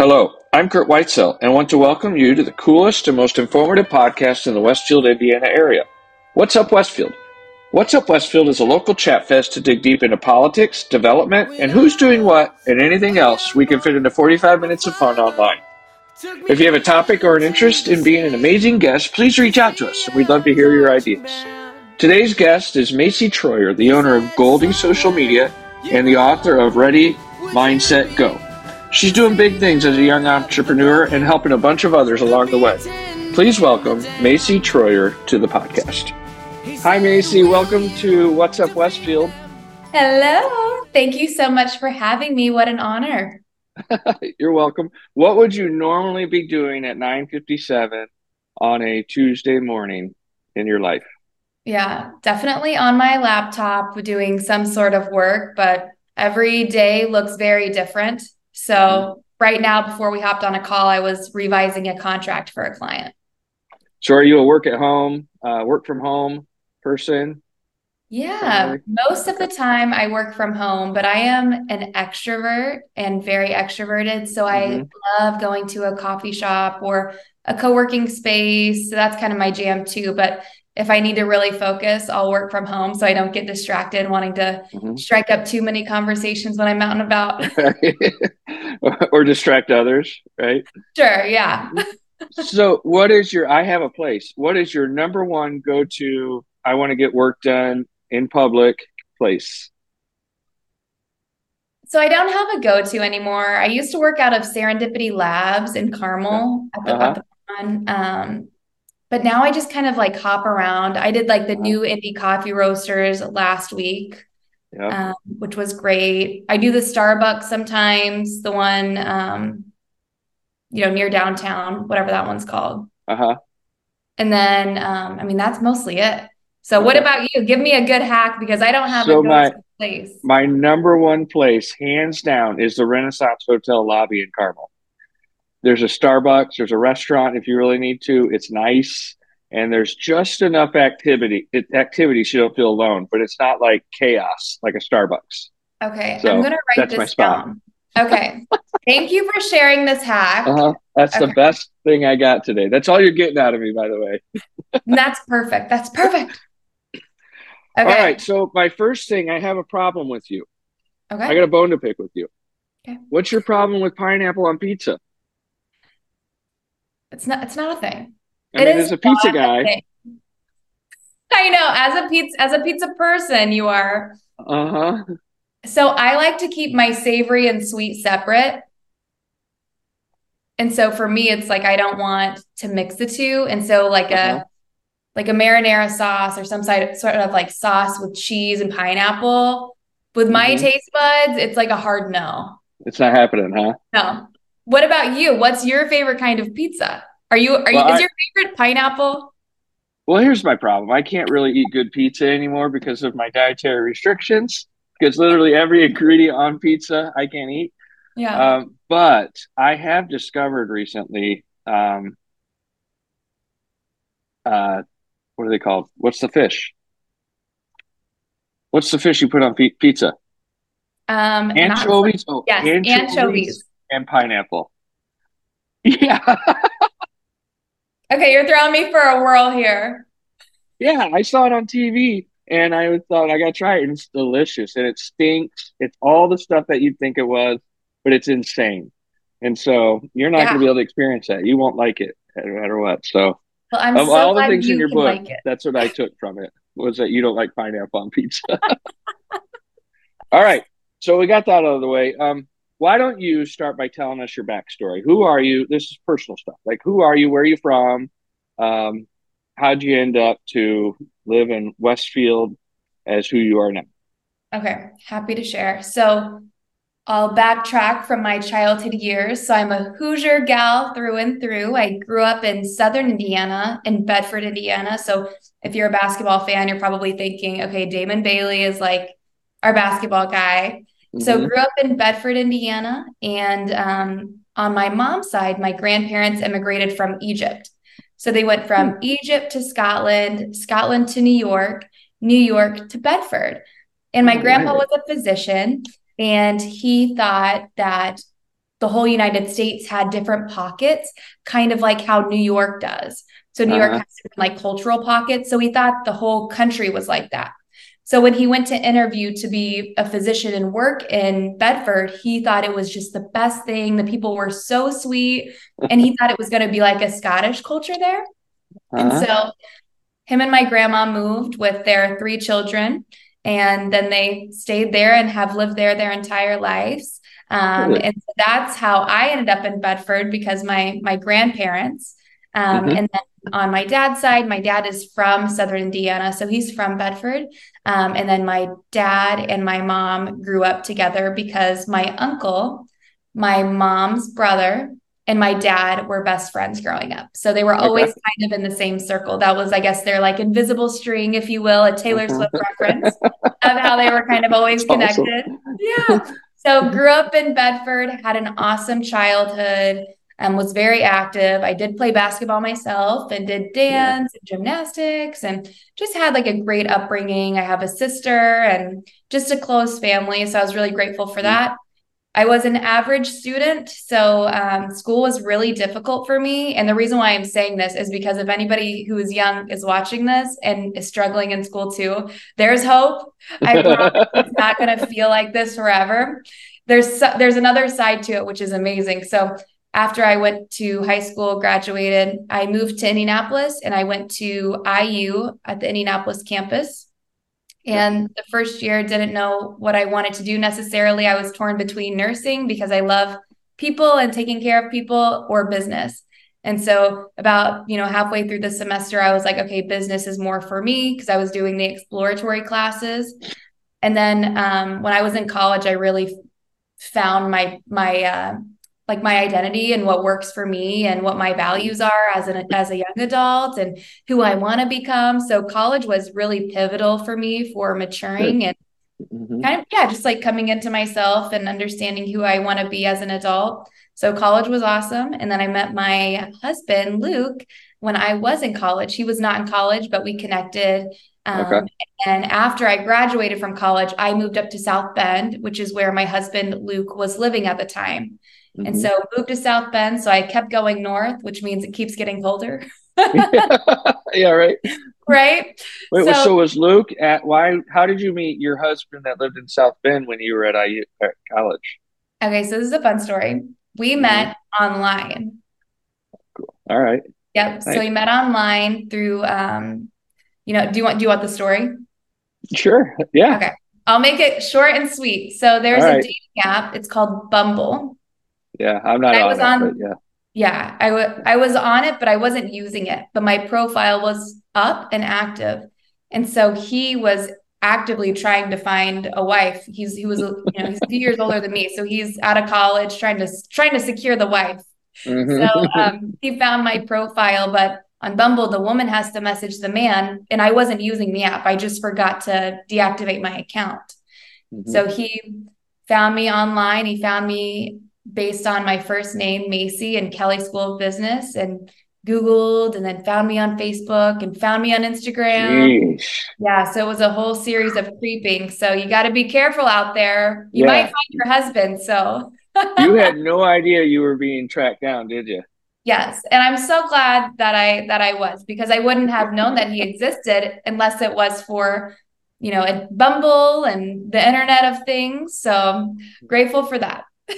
Hello, I'm Curt Whitesell and I want to welcome you to the coolest and most informative podcast in the Westfield, Indiana area. What's Up Westfield? What's Up Westfield is a local chat fest to dig deep into politics, development, and who's doing what, and anything else we can fit into 45 minutes of fun online. If you have a topic or an interest in being an amazing guest, please reach out to us. and We'd love to hear your ideas. Today's guest is Macy Troyer, the owner of Goaldy Social Media and the author of Ready, Mindset, Go. She's doing big things as a young entrepreneur and helping a bunch of others along the way. Please welcome Macy Troyer to the podcast. Hi, Macy. Welcome to What's Up Westfield. Hello. Thank you so much for having me. What an honor. You're welcome. What would you normally be doing at 9:57 on a Tuesday morning in your life? Yeah, definitely on my laptop doing some sort of work, but every day looks very different. So right now, before we hopped on a call, I was revising a contract for a client. So are you a work at home, uh, work from home person? Yeah, most of the time I work from home, but I am an extrovert and very extroverted. So mm-hmm. I love going to a coffee shop or a co working space. So that's kind of my jam too. But if I need to really focus, I'll work from home so I don't get distracted wanting to mm-hmm. strike up too many conversations when I'm out and about. or distract others, right? Sure, yeah. so, what is your I have a place. What is your number one go to I want to get work done in public place? So I don't have a go-to anymore. I used to work out of Serendipity Labs in Carmel at the, uh-huh. at the um, but now I just kind of like hop around. I did like the new indie coffee roasters last week, um, which was great. I do the Starbucks sometimes, the one, um, you know, near downtown, whatever that one's called. Uh huh. And then, um, I mean, that's mostly it. So, okay. what about you? Give me a good hack because I don't have so a my, place. My number one place, hands down, is the Renaissance Hotel lobby in Carmel. There's a Starbucks, there's a restaurant if you really need to. It's nice. And there's just enough activity it, activity so you don't feel alone, but it's not like chaos like a Starbucks. Okay. So I'm gonna write this down. Okay. Thank you for sharing this hack. Uh-huh. That's okay. the best thing I got today. That's all you're getting out of me, by the way. That's perfect. That's perfect. Okay. All right. So my first thing, I have a problem with you. Okay. I got a bone to pick with you. Okay. What's your problem with pineapple on pizza? It's not. It's not a thing. I mean, it is as a pizza guy. I know. As a pizza, as a pizza person, you are. Uh huh. So I like to keep my savory and sweet separate. And so for me, it's like I don't want to mix the two. And so like uh-huh. a like a marinara sauce or some side sort of like sauce with cheese and pineapple. With my mm-hmm. taste buds, it's like a hard no. It's not happening, huh? No. What about you? What's your favorite kind of pizza? Are you are well, you is I, your favorite pineapple? Well, here's my problem. I can't really eat good pizza anymore because of my dietary restrictions. Because literally every ingredient on pizza I can't eat. Yeah. Um, but I have discovered recently, um, uh, what are they called? What's the fish? What's the fish you put on pizza? Um, anchovies. oh, yes, anchovies. anchovies and pineapple. Yeah. okay, you're throwing me for a whirl here. Yeah, I saw it on TV and I thought I gotta try it. And it's delicious and it stinks. It's all the stuff that you'd think it was, but it's insane. And so you're not yeah. gonna be able to experience that. You won't like it no matter what. So, well, I'm of so all the things in your book, like that's what I took from it was that you don't like pineapple on pizza. all right. So we got that out of the way. Um, why don't you start by telling us your backstory? Who are you? This is personal stuff. Like, who are you? Where are you from? Um, how'd you end up to live in Westfield as who you are now? Okay, happy to share. So, I'll backtrack from my childhood years. So, I'm a Hoosier gal through and through. I grew up in Southern Indiana, in Bedford, Indiana. So, if you're a basketball fan, you're probably thinking, okay, Damon Bailey is like our basketball guy. Mm-hmm. So grew up in Bedford, Indiana, and um, on my mom's side, my grandparents immigrated from Egypt. So they went from mm-hmm. Egypt to Scotland, Scotland to New York, New York to Bedford. And my oh, grandpa was a physician, and he thought that the whole United States had different pockets, kind of like how New York does. So New uh-huh. York has like cultural pockets. So we thought the whole country was like that. So when he went to interview to be a physician and work in Bedford, he thought it was just the best thing. The people were so sweet, and he thought it was going to be like a Scottish culture there. Uh-huh. And so him and my grandma moved with their three children, and then they stayed there and have lived there their entire lives. Um, and so that's how I ended up in Bedford because my my grandparents um, mm-hmm. And then on my dad's side, my dad is from Southern Indiana, so he's from Bedford. Um, and then my dad and my mom grew up together because my uncle, my mom's brother, and my dad were best friends growing up. So they were always okay. kind of in the same circle. That was, I guess, their like invisible string, if you will, a Taylor mm-hmm. Swift reference of how they were kind of always connected. Awesome. Yeah. So grew up in Bedford, had an awesome childhood um, was very active. I did play basketball myself and did dance yeah. and gymnastics and just had like a great upbringing. I have a sister and just a close family. So I was really grateful for that. I was an average student, so um, school was really difficult for me. And the reason why I'm saying this is because if anybody who is young is watching this and is struggling in school too, there's hope. I promise it's not going to feel like this forever. There's there's another side to it, which is amazing. So after I went to high school, graduated, I moved to Indianapolis and I went to IU at the Indianapolis campus. And the first year didn't know what I wanted to do necessarily. I was torn between nursing because I love people and taking care of people or business. And so about, you know, halfway through the semester I was like, okay, business is more for me because I was doing the exploratory classes. And then um, when I was in college, I really found my my uh, like my identity and what works for me and what my values are as an as a young adult and who I want to become. So college was really pivotal for me for maturing and mm-hmm. kind of yeah, just like coming into myself and understanding who I want to be as an adult. So college was awesome and then I met my husband Luke when I was in college. He was not in college, but we connected um, okay. And after I graduated from college, I moved up to South Bend, which is where my husband Luke was living at the time. Mm-hmm. And so moved to South Bend. So I kept going north, which means it keeps getting colder. yeah, right. Right. Wait, so, so, was Luke at why? How did you meet your husband that lived in South Bend when you were at IU at college? Okay, so this is a fun story. We mm-hmm. met online. Cool. All right. Yep. Nice. So we met online through. um You know, do you want do you want the story? Sure. Yeah. Okay. I'll make it short and sweet. So there's right. a dating app. It's called Bumble. Yeah, I'm not. I was on. It, yeah. Yeah, I, w- I was on it, but I wasn't using it. But my profile was up and active, and so he was actively trying to find a wife. He's he was you know he's a few years older than me, so he's out of college trying to trying to secure the wife. Mm-hmm. So um, he found my profile, but on Bumble, the woman has to message the man, and I wasn't using the app. I just forgot to deactivate my account. Mm-hmm. So he found me online. He found me based on my first name, Macy, and Kelley School of Business, and Googled and then found me on Facebook and found me on Instagram. Jeez. Yeah. So it was a whole series of creeping. So you got to be careful out there. You yeah. might find your husband. So you had no idea you were being tracked down, did you? Yes. And I'm so glad that I that I was because I wouldn't have known that he existed unless it was for you know a Bumble and the internet of things. So grateful for that.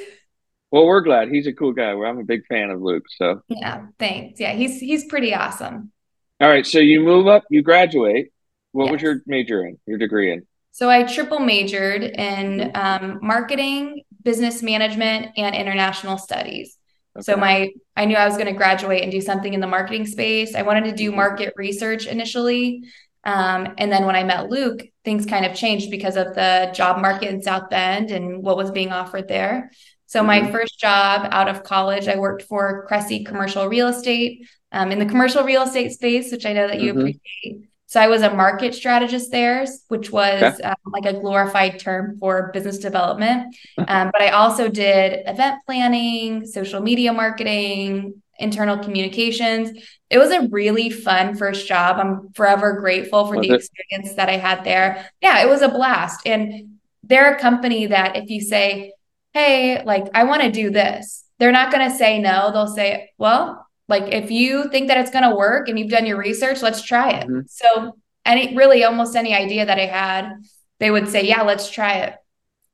Well, we're glad. He's a cool guy. I'm a big fan of Luke. So yeah, thanks. Yeah, he's he's pretty awesome. All right. So you move up, you graduate. What yes. was your major in, your degree in? So I triple majored in um, marketing, business management, and international studies. Okay. So my I knew I was going to graduate and do something in the marketing space. I wanted to do mm-hmm. market research initially. Um, and then when I met Luke, things kind of changed because of the job market in South Bend and what was being offered there. So mm-hmm. my first job out of college, I worked for Cressy Commercial Real Estate um, in the commercial real estate space, which I know that you mm-hmm. appreciate. So I was a market strategist there, which was okay. um, like a glorified term for business development. Um, but I also did event planning, social media marketing, internal communications. It was a really fun first job. I'm forever grateful for was the it? experience that I had there. Yeah, it was a blast. And they're a company that if you say, hey, like I want to do this. They're not going to say no. They'll say, well, like if you think that it's going to work and you've done your research, let's try it. Mm-hmm. So, any really almost any idea that I had, they would say, yeah, let's try it.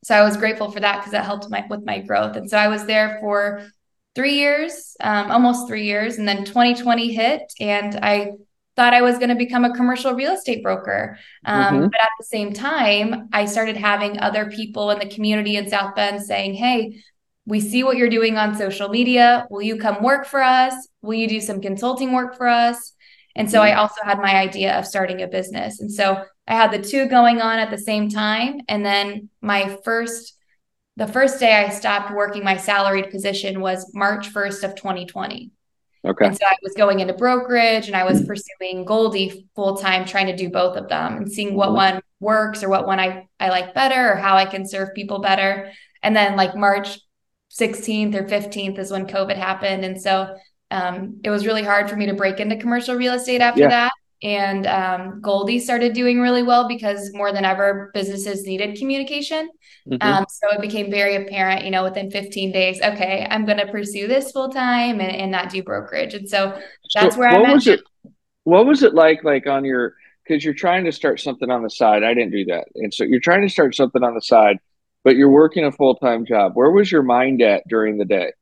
So I was grateful for that because it helped my with my growth. And so I was there for three years, um, almost three years, and then 2020 hit, and I thought I was going to become a commercial real estate broker. Um, mm-hmm. But at the same time, I started having other people in the community in South Bend saying, Hey, we see what you're doing on social media. Will you come work for us? Will you do some consulting work for us? And so I mm-hmm. also had my idea of starting a business. And so I had the two going on at the same time. And then my first, the first day I stopped working my salaried position was March 1st of 2020. Okay. And so I was going into brokerage and I was pursuing Goaldy full time, trying to do both of them and seeing what mm-hmm. one works or what one I, I like better or how I can serve people better. And then like March 16th or 15th is when COVID happened. And so um, it was really hard for me to break into commercial real estate after yeah. that. And um, Goaldy started doing really well because more than ever, businesses needed communication. Mm-hmm. Um, so it became very apparent, you know, within 15 days, okay, I'm going to pursue this full time and, and not do brokerage. And so that's so where I was it. What was it like, like on your, because you're trying to start something on the side. I didn't do that. And so you're trying to start something on the side, but you're working a full time job. Where was your mind at during the day?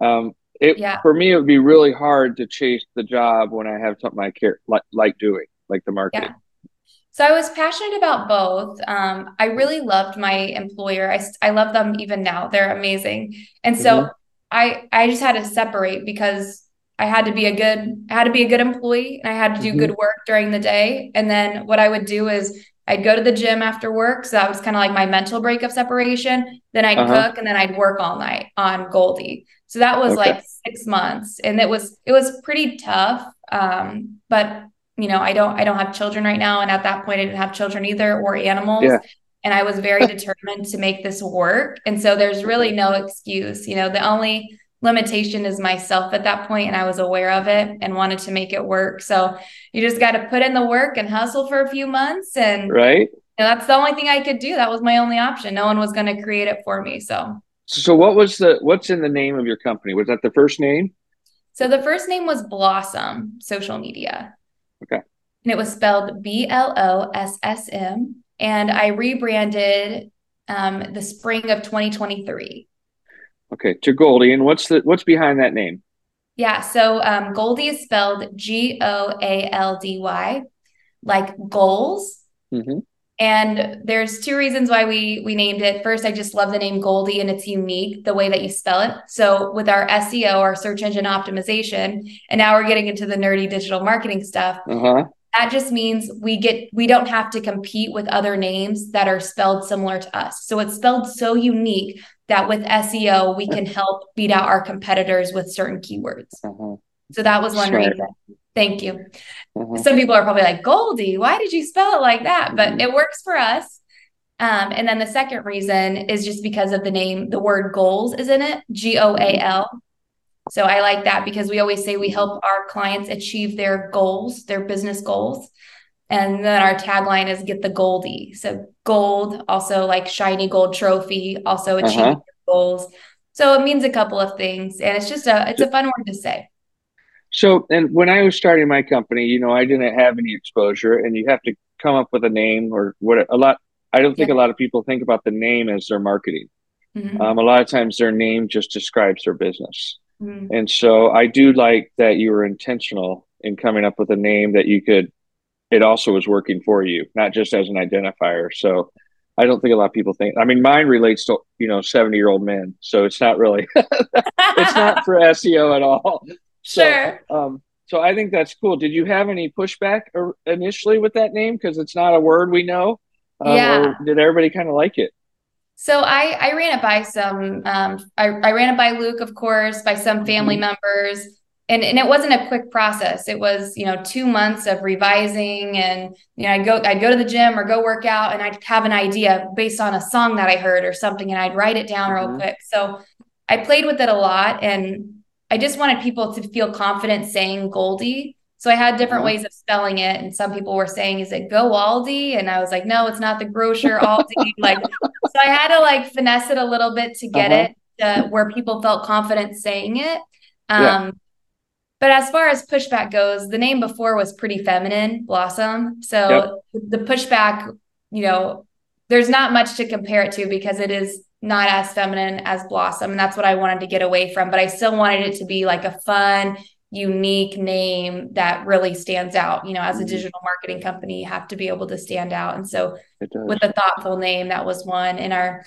Um, it yeah. for me it would be really hard to chase the job when I have something I care like, like doing, like the marketing. Yeah. So I was passionate about both. Um, I really loved my employer. I, I love them even now. They're amazing. And so mm-hmm. I I just had to separate because I had to be a good I had to be a good employee and I had to do mm-hmm. good work during the day. And then what I would do is I'd go to the gym after work. So that was kind of like my mental break of separation. Then I'd uh-huh. cook and then I'd work all night on Goaldy. So that was okay. like six months. And it was it was pretty tough. Um, but you know, I don't I don't have children right now. And at that point I didn't have children either or animals. Yeah. And I was very determined to make this work. And so there's really no excuse. You know, the only limitation is myself at that point and i was aware of it and wanted to make it work so you just got to put in the work and hustle for a few months and right and that's the only thing i could do that was my only option no one was going to create it for me so so what was the what's in the name of your company? Was that the first name? So the first name was blossom social media. Okay. And it was spelled b-l-o-s-s-m and i rebranded um, the spring of 2023 Okay, to Goaldy, and what's the what's behind that name? Yeah, so um, Goaldy is spelled G O A L D Y, like goals. Mm-hmm. And there's two reasons why we we named it. First, I just love the name Goaldy and it's unique the way that you spell it. So with our SEO, our search engine optimization, and now we're getting into the nerdy digital marketing stuff. Uh-huh. That just means we get we don't have to compete with other names that are spelled similar to us. So it's spelled so unique that with SEO, we can help beat out our competitors with certain keywords. Uh-huh. So that was one sure. reason. Thank you. Uh-huh. Some people are probably like, Goaldy, why did you spell it like that? But mm-hmm. it works for us. Um, and then the second reason is just because of the name, the word goals is in it, G O A L. So I like that because we always say we help our clients achieve their goals, their business goals. And then our tagline is get the Goaldy. So gold, also like shiny gold trophy, also achieving uh-huh. goals. So it means a couple of things. And it's just a it's a fun word to say. So and when I was starting my company, you know, I didn't have any exposure and you have to come up with a name or what a lot I don't think yeah. a lot of people think about the name as their marketing. Mm-hmm. Um, a lot of times their name just describes their business. Mm-hmm. And so I do like that you were intentional in coming up with a name that you could it also was working for you, not just as an identifier. So I don't think a lot of people think. I mean, mine relates to you know seventy year old men, so it's not really it's not for SEO at all. So, sure. Um, so I think that's cool. Did you have any pushback initially with that name because it's not a word we know? Um, yeah. did everybody kind of like it? So I I ran it by some um I, I ran it by Luke, of course, by some family mm-hmm. members and, and it wasn't a quick process it was you know two months of revising and you know i'd go i'd go to the gym or go work out and i'd have an idea based on a song that i heard or something and i'd write it down mm-hmm. real quick so i played with it a lot and i just wanted people to feel confident saying Goaldy So I had different Uh-huh. ways of spelling it, and some people were saying, "Is it Go Aldi?" And I was like, "No, it's not the grocer Aldi." like, so I had to like finesse it a little bit to get Uh-huh. it to where people felt confident saying it. Yeah. Um, but as far as pushback goes, the name before was pretty feminine, Blossom. So the pushback, you know, there's not much to compare it to because it is not as feminine as Blossom. And that's what I wanted to get away from. But I still wanted it to be like a fun, unique name that really stands out. You know, as a Mhm. digital marketing company, you have to be able to stand out. And so with a thoughtful name, that was one in our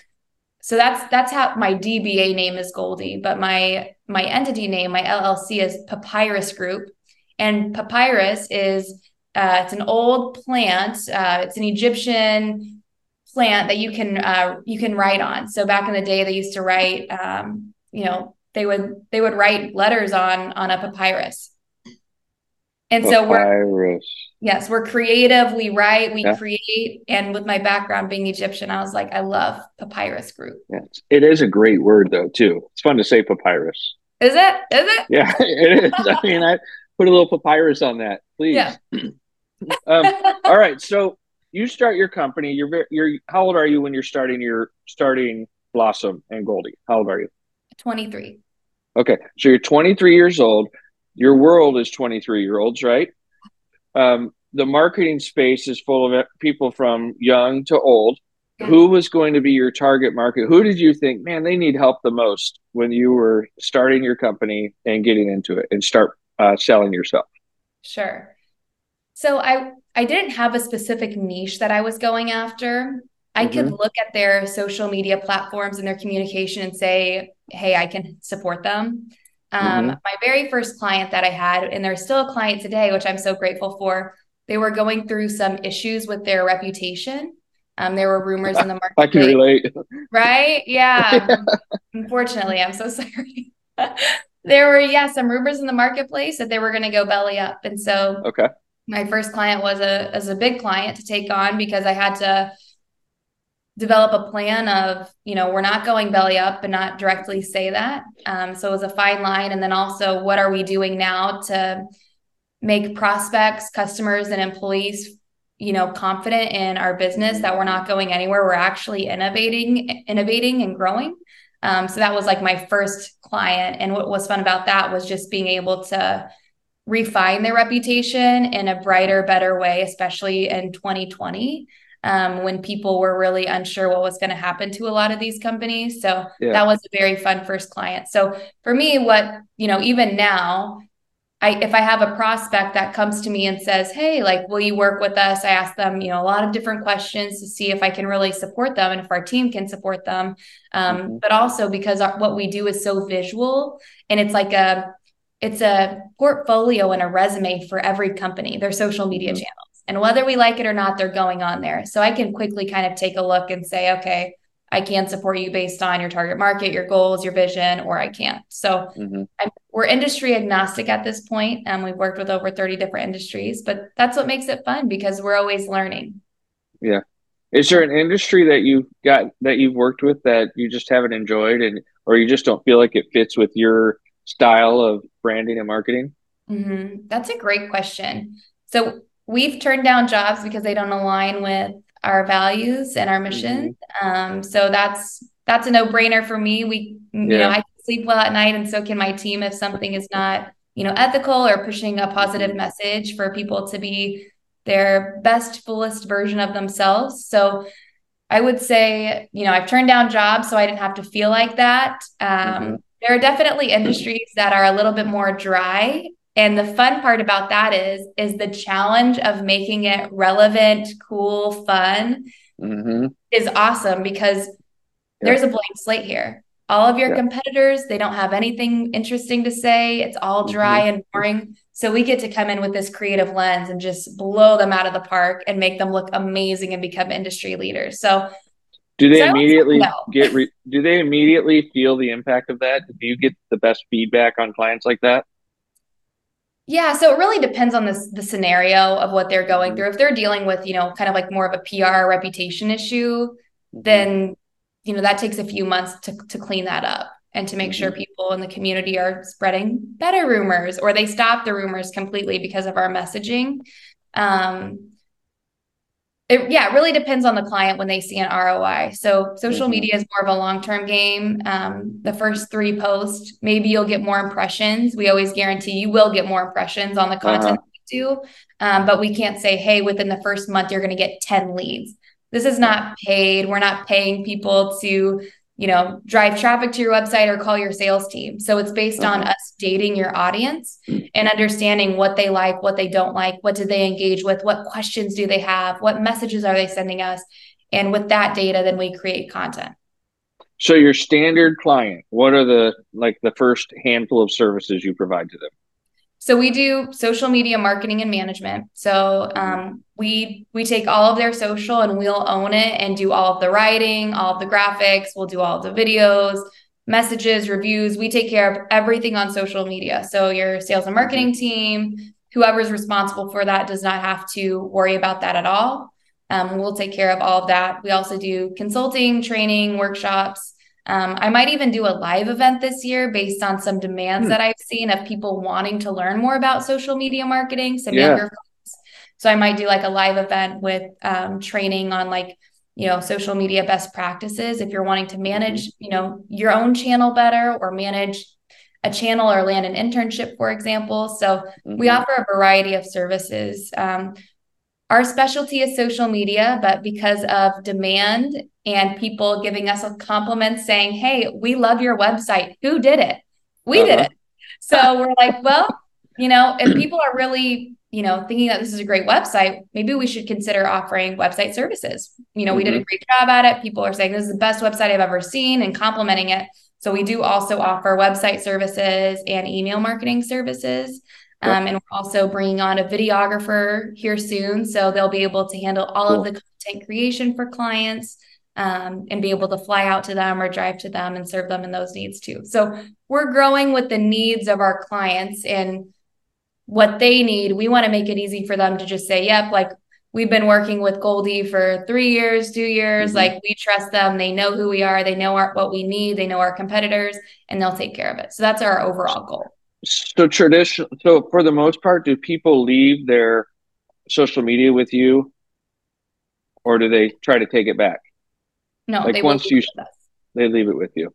so that's that's how my DBA name is Goaldy, but my my entity name, my LLC is Papyrus Group, and papyrus is uh, it's an old plant. Uh, it's an Egyptian plant that you can uh, you can write on. So back in the day, they used to write, um, you know, they would they would write letters on on a papyrus. And so we're Yes, we're creative. We write, we Yeah. create. And with my background being Egyptian, I was like, I love Papyrus Group. Yes. It is a great word though too. It's fun to say papyrus. Is it? Is it? Yeah, it is. I mean, I put a little papyrus on that, please. Yeah. um, all right. So you start your company. You're very, you're how old are you when you're starting your starting Blossom and Goaldy? How old are you? 23. Okay, so you're 23 years old. Your world is 23 year olds, right? Um, the marketing space is full of people from young to old. Yeah. Who was going to be your target market? Who did you think, man, they need help the most when you were starting your company and getting into it and start uh, selling yourself? Sure. So I I didn't have a specific niche that I was going after. I could Mhm. look at their social media platforms and their communication and say, hey, I can support them. Um, Mhm. My very first client that I had, and they're still a client today, which I'm so grateful for, they were going through some issues with their reputation. Um, there were rumors in the market. I can relate. right? Yeah. Unfortunately, I'm so sorry. there were, yeah, some rumors in the marketplace that they were going to go belly up. And so Okay. My first client was a as a big client to take on because I had to develop a plan of you know we're not going belly up and not directly say that. Um, so it was a fine line. And then also what are we doing now to make prospects customers and employees you know confident in our business that we're not going anywhere? We're actually innovating innovating and growing. Um, so that was like my first client. And what was fun about that was just being able to refine their reputation in a brighter, better way, especially in 2020 um, when people were really unsure what was going to happen to a lot of these companies. So Yeah. that was a very fun first client. So for me, what, you know, even now, I, if I have a prospect that comes to me and says, Hey, like, will you work with us? I ask them, you know, a lot of different questions to see if I can really support them and if our team can support them. Um, Mhm. But also because our, what we do is so visual and it's like a, it's a portfolio and a resume for every company, their social media Mhm. channels. And whether we like it or not, they're going on there. So I can quickly kind of take a look and say, okay, I can support you based on your target market, your goals, your vision, or I can't. So Mhm. I'm, we're industry agnostic at this point, and we've worked with over 30 different industries, but that's what makes it fun because we're always learning. Yeah. Is there an industry that you've got that you've worked with that you just haven't enjoyed, and or you just don't feel like it fits with your style of branding and marketing? Mhm. That's a great question. So we've turned down jobs because they don't align with our values and our mission. Um, so that's that's a no-brainer for me. We, you know, I sleep well at night, and so can my team if something is not, you know, ethical or pushing a positive message for people to be their best, fullest version of themselves. So I would say, you know, I've turned down jobs so I didn't have to feel like that. Um, Mhm. There are definitely industries that are a little bit more dry. And the fun part about that is, is the challenge of making it relevant, cool, fun hmm is awesome because Yeah. there's a blank slate here. All of your Yeah. competitors, they don't have anything interesting to say. It's all dry Mm-hmm. and boring. So we get to come in with this creative lens and just blow them out of the park and make them look amazing and become industry leaders. So Do they So I would say immediately get? Re- do they immediately feel the impact of that? Do you get the best feedback on clients like that? Yeah, so it really depends on this the scenario of what they're going Mhm. through. If they're dealing with, you know, kind of like more of a PR reputation issue, then you know that takes a few months to to clean that up. and to make mm-hmm. sure people in the community are spreading better rumors or they stop the rumors completely because of our messaging. Um, it, yeah, it really depends on the client when they see an ROI. So social mm-hmm. media is more of a long term game. Um, the first three posts, maybe you'll get more impressions. We always guarantee you will get more impressions on the content uh-huh. we do, um, but we can't say, hey, within the first month you're going to get ten leads. This is not paid. We're not paying people to you know, drive traffic to your website or call your sales team. So it's based okay. on us dating your audience hmm. and understanding what they like, what they don't like, what do they engage with, what questions do they have, what messages are they sending us. And with that data, then we create content. So your standard client, what are the like the first handful of services you provide to them? So we do social media marketing and management. So um, we we take all of their social and we'll own it and do all of the writing, all of the graphics. We'll do all of the videos, messages, reviews. We take care of everything on social media. So your sales and marketing team, whoever's responsible for that, does not have to worry about that at all. Um, we'll take care of all of that. We also do consulting, training, workshops. Um, I might even do a live event this year based on some demands hmm. that I've seen of people wanting to learn more about social media marketing, some yeah. younger folks. So I might do like a live event with um, training on like, you know, social media best practices. If you're wanting to manage, you know, your own channel better or manage a channel or land an internship, for example. So mm-hmm. we offer a variety of services. Um, our specialty is social media, but because of demand and people giving us a compliment saying, Hey, we love your website. Who did it? We uh-huh. did it. So we're like, well, you know, if people are really, you know, thinking that this is a great website, maybe we should consider offering website services. You know, mm-hmm. we did a mm-hmm. great job at it. People are saying this is the best website I've ever seen and complimenting it. So we do also offer website services and email marketing services. Um, and we're also bringing on a videographer here soon. So they'll be able to handle all cool. of the content creation for clients um, and be able to fly out to them or drive to them and serve them in those needs too. So we're growing with the needs of our clients and what they need. We want to make it easy for them to just say, yep, like we've been working with Goaldy for three years, two years. Mm-hmm. Like we trust them. They know who we are. They know our, what we need. They know our competitors and they'll take care of it. So that's our overall goal. So tradition. So for the most part, do people leave their social media with you, or do they try to take it back? No, like once you they leave it with you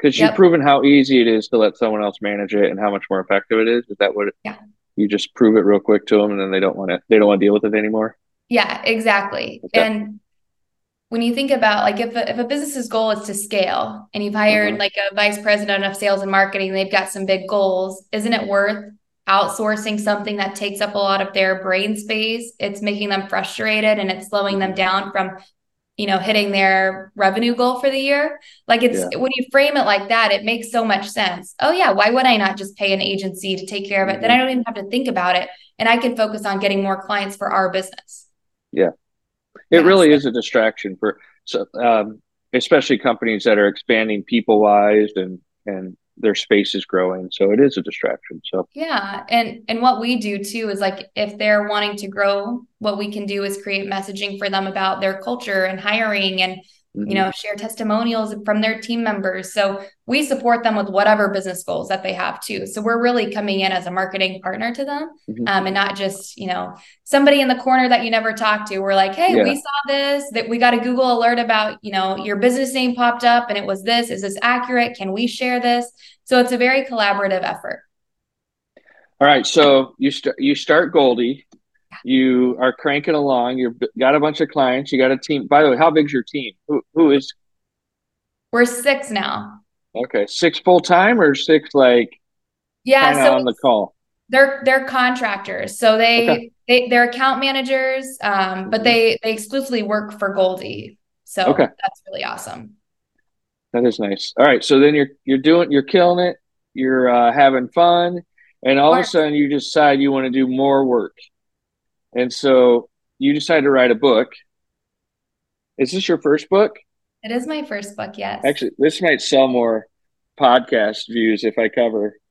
because yep. you've proven how easy it is to let someone else manage it and how much more effective it is. Is that what? It, yeah. You just prove it real quick to them, and then they don't want to. They don't want to deal with it anymore. Yeah, exactly. Okay. And when you think about like if a, if a business's goal is to scale and you've hired mm-hmm. like a vice president of sales and marketing they've got some big goals isn't it worth outsourcing something that takes up a lot of their brain space? It's making them frustrated and it's slowing them down from you know hitting their revenue goal for the year. Like it's yeah. when you frame it like that it makes so much sense. Oh yeah why would i not just pay an agency to take care of it? Mm-hmm. then i don't even have to think about it and i can focus on getting more clients for our business. Yeah it really is a distraction for so um, especially companies that are expanding people wise and and their space is growing. So it is a distraction so. Yeah and and what we do too is like if they're wanting to grow what we can do is create messaging for them about their culture and hiring and mm-hmm. you know share testimonials from their team members. So we support them with whatever business goals that they have too. So we're really coming in as a marketing partner to them mm-hmm. um, and not just you know somebody in the corner that you never talked to. We're like hey yeah. we saw this that we got a google alert about you know your business name popped up and it was this. Is this accurate? Can we share this? So it's a very collaborative effort. All right. So you start you start Goaldy you are cranking along. You've got a bunch of clients. You got a team. By the way, how big's your team? Who who is? We're six now. Okay, six full time or six like? Yeah, so on the call. They're they're contractors, so they okay. they they're account managers, um, but they they exclusively work for Goaldy. So okay. that's really awesome. That is nice. All right, so then you're you're doing you're killing it. You're uh, having fun, and all of a sudden you decide you want to do more work. And so you decided to write a book. Is this your first book? It is my first book, yes. Actually, this might sell more podcast views if I cover.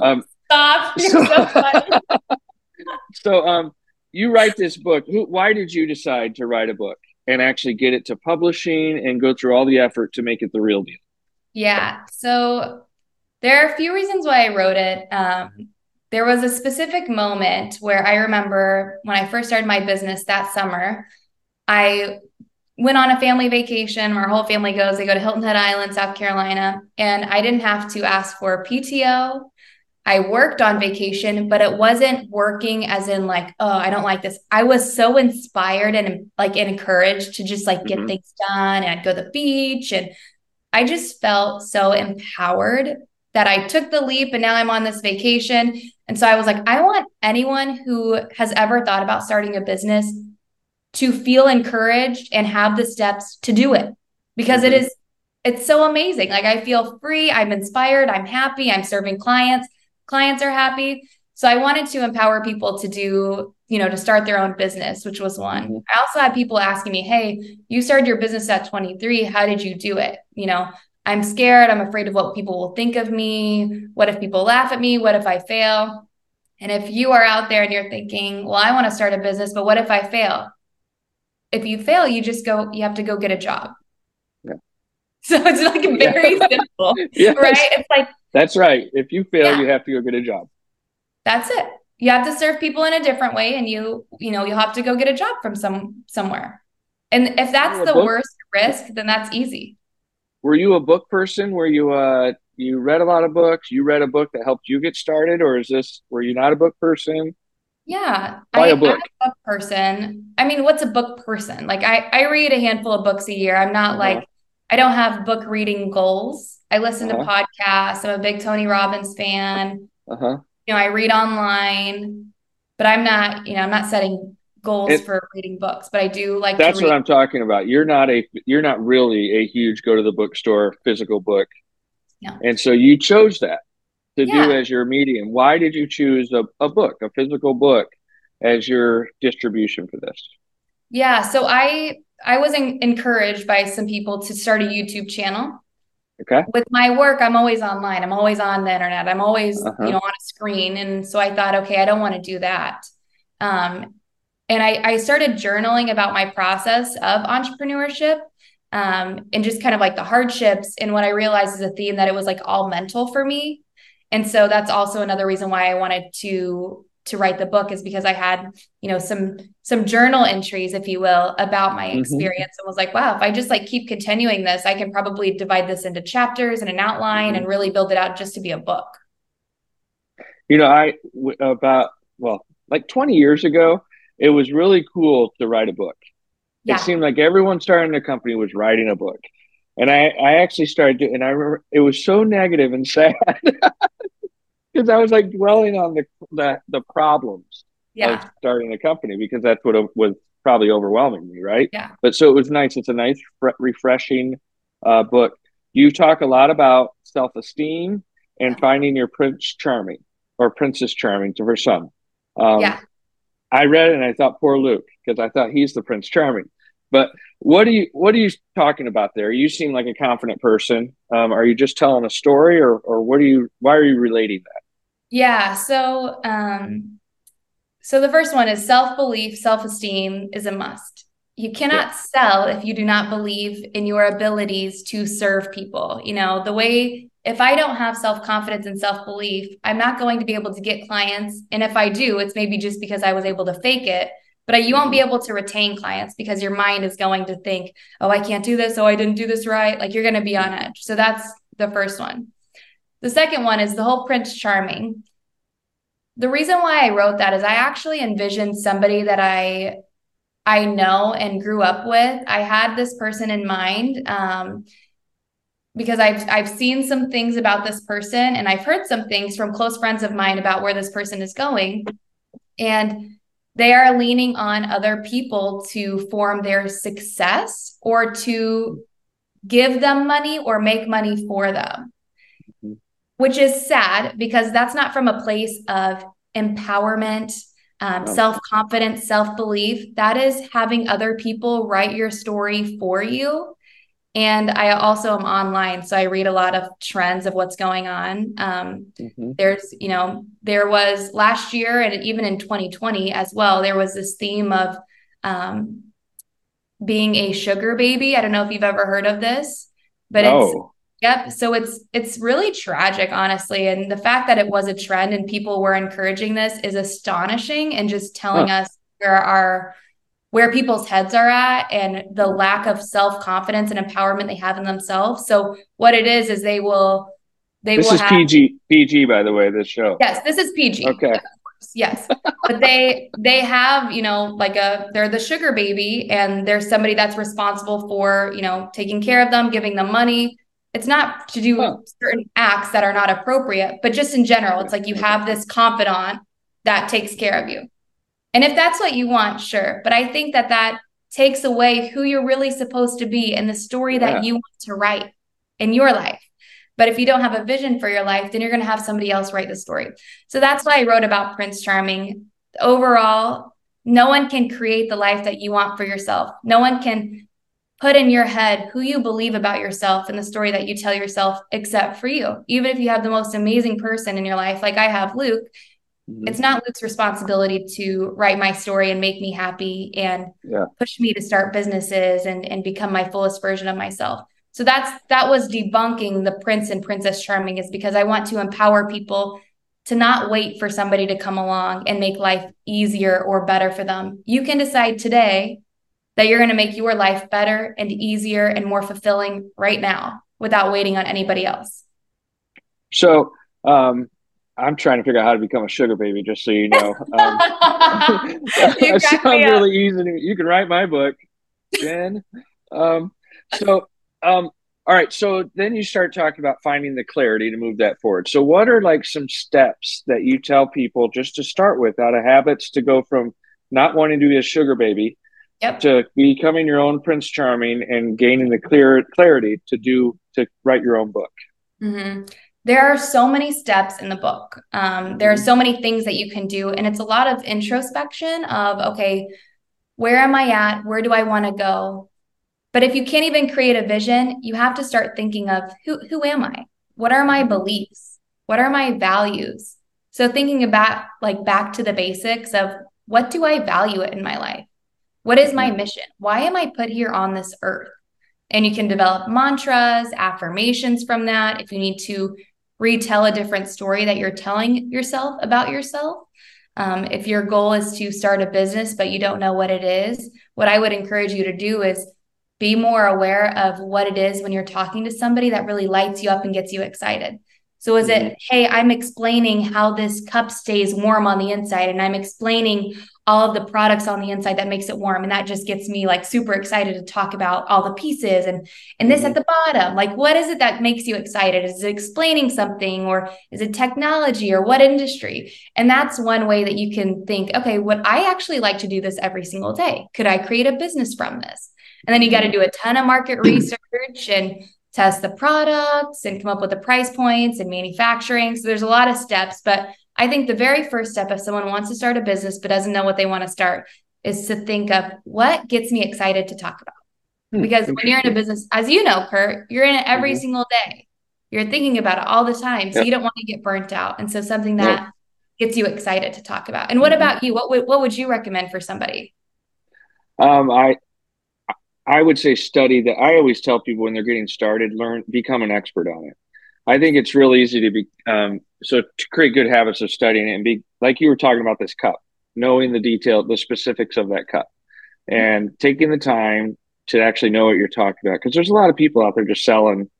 Um, Stop! so, so, so um, you write this book. Who, why did you decide to write a book and actually get it to publishing and go through all the effort to make it the real deal? Yeah. So there are a few reasons why I wrote it. Um, there was a specific moment where I remember when I first started my business that summer, I went on a family vacation. Our whole family goes, they go to Hilton Head Island, South Carolina. And I didn't have to ask for PTO. I worked on vacation, but it wasn't working as in like, oh, I don't like this. I was so inspired and like encouraged to just like get mm-hmm. things done. And I'd go to the beach. And I just felt so empowered that I took the leap and now I'm on this vacation. And so I was like, I want anyone who has ever thought about starting a business to feel encouraged and have the steps to do it because mm-hmm. it is it's so amazing. Like I feel free, I'm inspired, I'm happy, I'm serving clients, clients are happy. So I wanted to empower people to do, you know, to start their own business, which was one. Mm-hmm. I also had people asking me, "Hey, you started your business at 23, how did you do it?" You know, I'm scared, I'm afraid of what people will think of me. What if people laugh at me? What if I fail? And if you are out there and you're thinking, "Well, I want to start a business, but what if I fail?" if you fail, you just go, you have to go get a job. Yeah. So it's like very yeah. simple, yes. right? It's like, that's right. If you fail, yeah. you have to go get a job. That's it. You have to serve people in a different way and you, you know, you'll have to go get a job from some, somewhere. And if that's the worst risk, then that's easy. Were you a book person? Were you, uh, you read a lot of books? You read a book that helped you get started, or is this, were you not a book person? Yeah. Buy I, a book. I'm a book person. I mean, what's a book person? Like I, I read a handful of books a year. I'm not uh-huh. like I don't have book reading goals. I listen uh-huh. to podcasts. I'm a big Tony Robbins fan. Uh-huh. You know, I read online, but I'm not, you know, I'm not setting goals it, for reading books, but I do like That's what I'm talking about. You're not a you're not really a huge go to the bookstore physical book. No. And so you chose that to yeah. do as your medium. Why did you choose a, a book, a physical book, as your distribution for this? Yeah, so I I was in, encouraged by some people to start a YouTube channel. Okay. With my work, I'm always online. I'm always on the internet. I'm always uh-huh. you know on a screen, and so I thought, okay, I don't want to do that. Um, and I, I started journaling about my process of entrepreneurship um, and just kind of like the hardships. And what I realized is a theme that it was like all mental for me and so that's also another reason why i wanted to to write the book is because i had you know some some journal entries if you will about my mm-hmm. experience and was like wow if i just like keep continuing this i can probably divide this into chapters and an outline mm-hmm. and really build it out just to be a book you know i about well like 20 years ago it was really cool to write a book yeah. it seemed like everyone starting a company was writing a book and I, I actually started to, and I remember it was so negative and sad because I was like dwelling on the the, the problems yeah. of starting a company because that's what was probably overwhelming me, right? Yeah. But so it was nice. It's a nice, refreshing uh, book. You talk a lot about self esteem and yeah. finding your prince charming or princess charming to her son. Um, yeah. I read it and I thought, poor Luke, because I thought he's the prince charming. But what are you what are you talking about there? You seem like a confident person. Um, are you just telling a story, or or what are you? Why are you relating that? Yeah. So um, so the first one is self belief, self esteem is a must. You cannot yeah. sell if you do not believe in your abilities to serve people. You know the way. If I don't have self confidence and self belief, I'm not going to be able to get clients. And if I do, it's maybe just because I was able to fake it but you won't be able to retain clients because your mind is going to think oh i can't do this. Oh i didn't do this right. Like you're going to be on edge. So that's the first one. The second one is the whole prince charming. The reason why i wrote that is i actually envisioned somebody that i i know and grew up with. I had this person in mind um, because I've I've seen some things about this person and I've heard some things from close friends of mine about where this person is going. And they are leaning on other people to form their success or to give them money or make money for them, mm-hmm. which is sad because that's not from a place of empowerment, um, no. self confidence, self belief. That is having other people write your story for you and I also am online, so I read a lot of trends of what's going on. Um, mm-hmm. There's, you know, there was last year and even in 2020 as well, there was this theme of um, being a sugar baby. I don't know if you've ever heard of this, but no. Yep. So it's it's really tragic, honestly. And the fact that it was a trend and people were encouraging this is astonishing and just telling huh. us where our where people's heads are at and the lack of self-confidence and empowerment they have in themselves. So what it is is they will they will this will is have, PG PG by the way, this show. Yes, this is PG. Okay. Yes. but they they have, you know, like a they're the sugar baby and there's somebody that's responsible for, you know, taking care of them, giving them money it's not to do huh. certain acts that are not appropriate, but just in general, it's like you have this confidant that takes care of you. And if that's what you want, sure. But I think that that takes away who you're really supposed to be and the story yeah. that you want to write in your life. But if you don't have a vision for your life, then you're going to have somebody else write the story. So that's why I wrote about Prince Charming. Overall, no one can create the life that you want for yourself. No one can put in your head who you believe about yourself and the story that you tell yourself except for you even if you have the most amazing person in your life like i have luke mm-hmm. it's not luke's responsibility to write my story and make me happy and yeah. push me to start businesses and and become my fullest version of myself so that's that was debunking the prince and princess charming is because i want to empower people to not wait for somebody to come along and make life easier or better for them you can decide today that you're going to make your life better and easier and more fulfilling right now without waiting on anybody else. So, um, I'm trying to figure out how to become a sugar baby, just so you know. Um, you sound really easy. You can write my book, Jen. Um, so, um, all right. So then you start talking about finding the clarity to move that forward. So, what are like some steps that you tell people just to start with out of habits to go from not wanting to be a sugar baby yep. to becoming your own Prince Charming and gaining the clear clarity to do to write your own book? Mm-hmm. There are so many steps in the book. Um, there are so many things that you can do, and it's a lot of introspection of okay, where am I at? Where do I want to go? But if you can't even create a vision, you have to start thinking of who who am I? What are my beliefs? What are my values? So thinking about like back to the basics of what do I value in my life? What is my mission? Why am I put here on this earth? And you can develop mantras, affirmations from that. If you need to retell a different story that you're telling yourself about yourself. Um, if your goal is to start a business, but you don't know what it is, what I would encourage you to do is be more aware of what it is when you're talking to somebody that really lights you up and gets you excited. So is it, mm-hmm. hey, I'm explaining how this cup stays warm on the inside, and I'm explaining all of the products on the inside that makes it warm, and that just gets me like super excited to talk about all the pieces and and this mm-hmm. at the bottom. Like, what is it that makes you excited? Is it explaining something, or is it technology, or what industry? And that's one way that you can think, okay, what I actually like to do this every single day? Could I create a business from this? And then you got to mm-hmm. do a ton of market research and test the products and come up with the price points and manufacturing. So there's a lot of steps, but I think the very first step if someone wants to start a business but doesn't know what they want to start is to think of what gets me excited to talk about. Hmm, because when you're in a business, as you know, Curt, you're in it every mm-hmm. single day. You're thinking about it all the time. So yep. you don't want to get burnt out. And so something that gets you excited to talk about. And what mm-hmm. about you? What would what would you recommend for somebody? Um, I I would say study that. I always tell people when they're getting started, learn, become an expert on it. I think it's real easy to be, um, so to create good habits of studying it and be like you were talking about this cup, knowing the detail, the specifics of that cup and taking the time to actually know what you're talking about. Cause there's a lot of people out there just selling,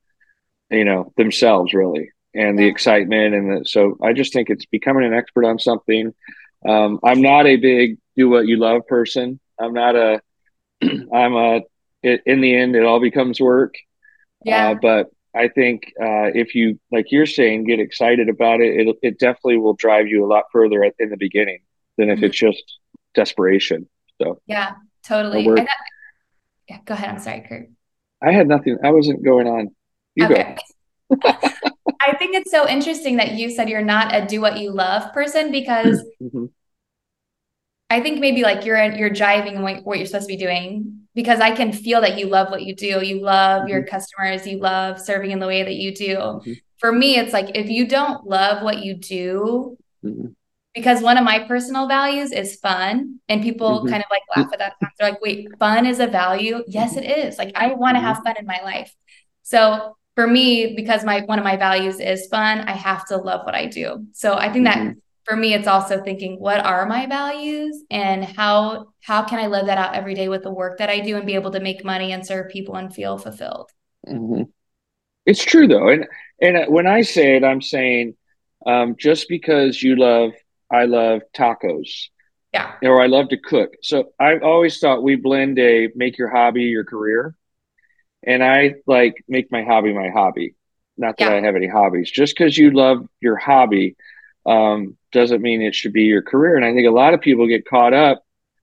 you know, themselves really and the excitement. And the, so I just think it's becoming an expert on something. Um, I'm not a big do what you love person. I'm not a, I'm a it, in the end, it all becomes work. Yeah. Uh, but I think uh, if you, like you're saying, get excited about it, it, it definitely will drive you a lot further at, in the beginning than if mm-hmm. it's just desperation. So yeah, totally. Got, yeah, go ahead. I'm sorry, Curt. I had nothing. I wasn't going on. You okay. go. I think it's so interesting that you said you're not a do what you love person because mm-hmm. I think maybe like you're you're jiving what, what you're supposed to be doing because I can feel that you love what you do. You love mm-hmm. your customers. You love serving in the way that you do. Mm-hmm. For me, it's like if you don't love what you do, mm-hmm. because one of my personal values is fun, and people mm-hmm. kind of like laugh at that. They're like, "Wait, fun is a value?" Yes, it is. Like I want to mm-hmm. have fun in my life. So for me, because my one of my values is fun, I have to love what I do. So I think mm-hmm. that for me, it's also thinking, what are my values and how how can I live that out every day with the work that I do and be able to make money and serve people and feel fulfilled. Mm-hmm. It's true though, and and when I say it, I'm saying um, just because you love, I love tacos. Yeah. Or I love to cook. So I've always thought we blend a make your hobby your career and I like make my hobby my hobby. Not that yeah. I have any hobbies. Just because you love your hobby um, doesn't mean it should be your career. And I think a lot of people get caught up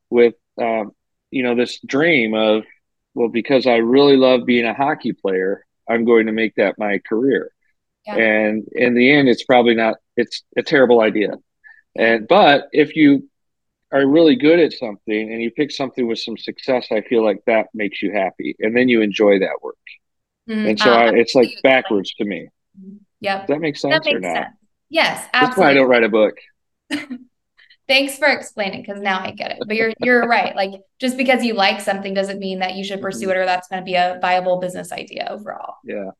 with, um, you know, this dream of, well, because I really love being a hockey player, I'm going to make that my career. Yeah. And in the end, it's probably not. It's a terrible idea. And but if you are really good at something and you pick something with some success, I feel like that makes you happy, and then you enjoy that work. Mm, and so uh, I, it's like backwards to me. Yep. Does that makes sense that makes or not? Sense. Yes, absolutely. That's why I don't write a book. Thanks for explaining because now I get it. But you're you're right. Like just because you like something doesn't mean that you should pursue mm-hmm. it or that's going to be a viable business idea overall. Yeah.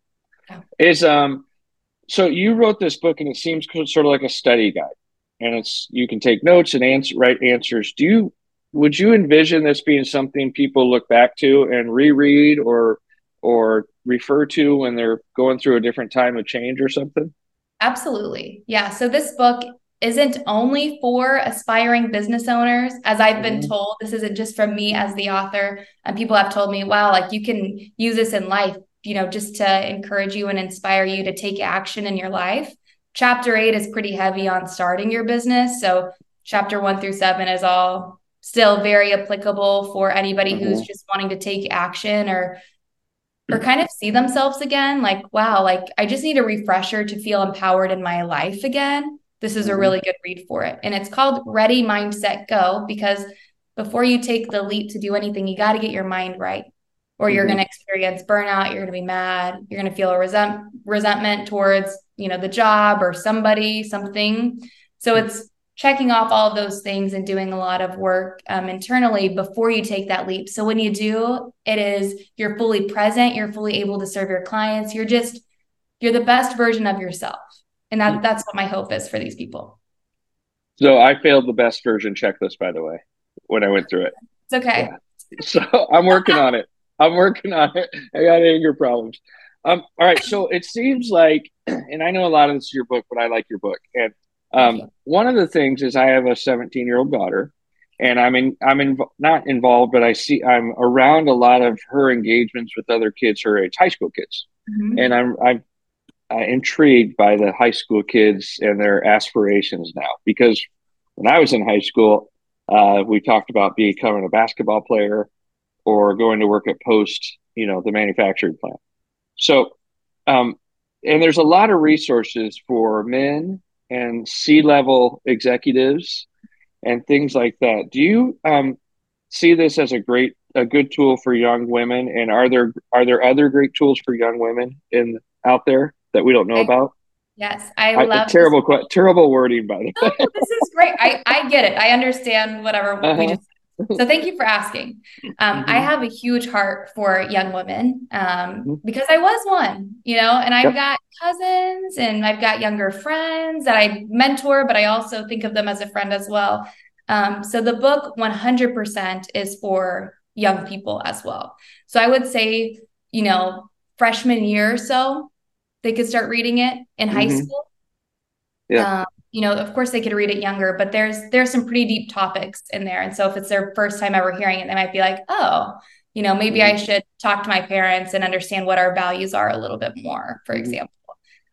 yeah. Is um so you wrote this book and it seems sort of like a study guide and it's you can take notes and answer write answers do you would you envision this being something people look back to and reread or or refer to when they're going through a different time of change or something absolutely yeah so this book isn't only for aspiring business owners as i've been mm-hmm. told this isn't just from me as the author and people have told me wow like you can use this in life you know just to encourage you and inspire you to take action in your life chapter eight is pretty heavy on starting your business. So chapter one through seven is all still very applicable for anybody mm-hmm. who's just wanting to take action or or kind of see themselves again like wow like i just need a refresher to feel empowered in my life again this is a mm-hmm. really good read for it and it's called ready mindset go because before you take the leap to do anything you got to get your mind right or you're mm-hmm. going to experience burnout you're going to be mad you're going to feel a resent- resentment towards you know the job or somebody something so it's checking off all of those things and doing a lot of work um, internally before you take that leap. So when you do it is you're fully present you're fully able to serve your clients. You're just you're the best version of yourself. And that that's what my hope is for these people. So i failed the best version checklist by the way when i went through it. It's okay. Yeah. so i'm working on it. I'm working on it. I got anger problems. Um, all right. So it seems like, and I know a lot of this is your book, but I like your book. And um, one of the things is I have a 17 year old daughter, and I'm in, I'm in, not involved, but I see I'm around a lot of her engagements with other kids her age, high school kids, mm-hmm. and I'm I'm uh, intrigued by the high school kids and their aspirations now because when I was in high school, uh, we talked about becoming a basketball player or going to work at Post, you know, the manufacturing plant. So, um, and there's a lot of resources for men and C level executives and things like that. Do you um, see this as a great, a good tool for young women? And are there are there other great tools for young women in out there that we don't know about? Yes, I, I love terrible, terrible wording, by the way. No, this is great. I, I get it. I understand whatever uh-huh. we just so thank you for asking. Um, mm-hmm. I have a huge heart for young women um, mm-hmm. because I was one, you know, and I've yep. got cousins and I've got younger friends that I mentor, but I also think of them as a friend as well. Um, so the book 100% is for young people as well. So I would say, you know, freshman year or so, they could start reading it in mm-hmm. high school. Yeah. You know, of course they could read it younger, but there's there's some pretty deep topics in there. And so if it's their first time ever hearing it, they might be like, oh, you know, maybe I mm-hmm. should talk to my parents and understand what our values are a little bit more, for mm-hmm. example.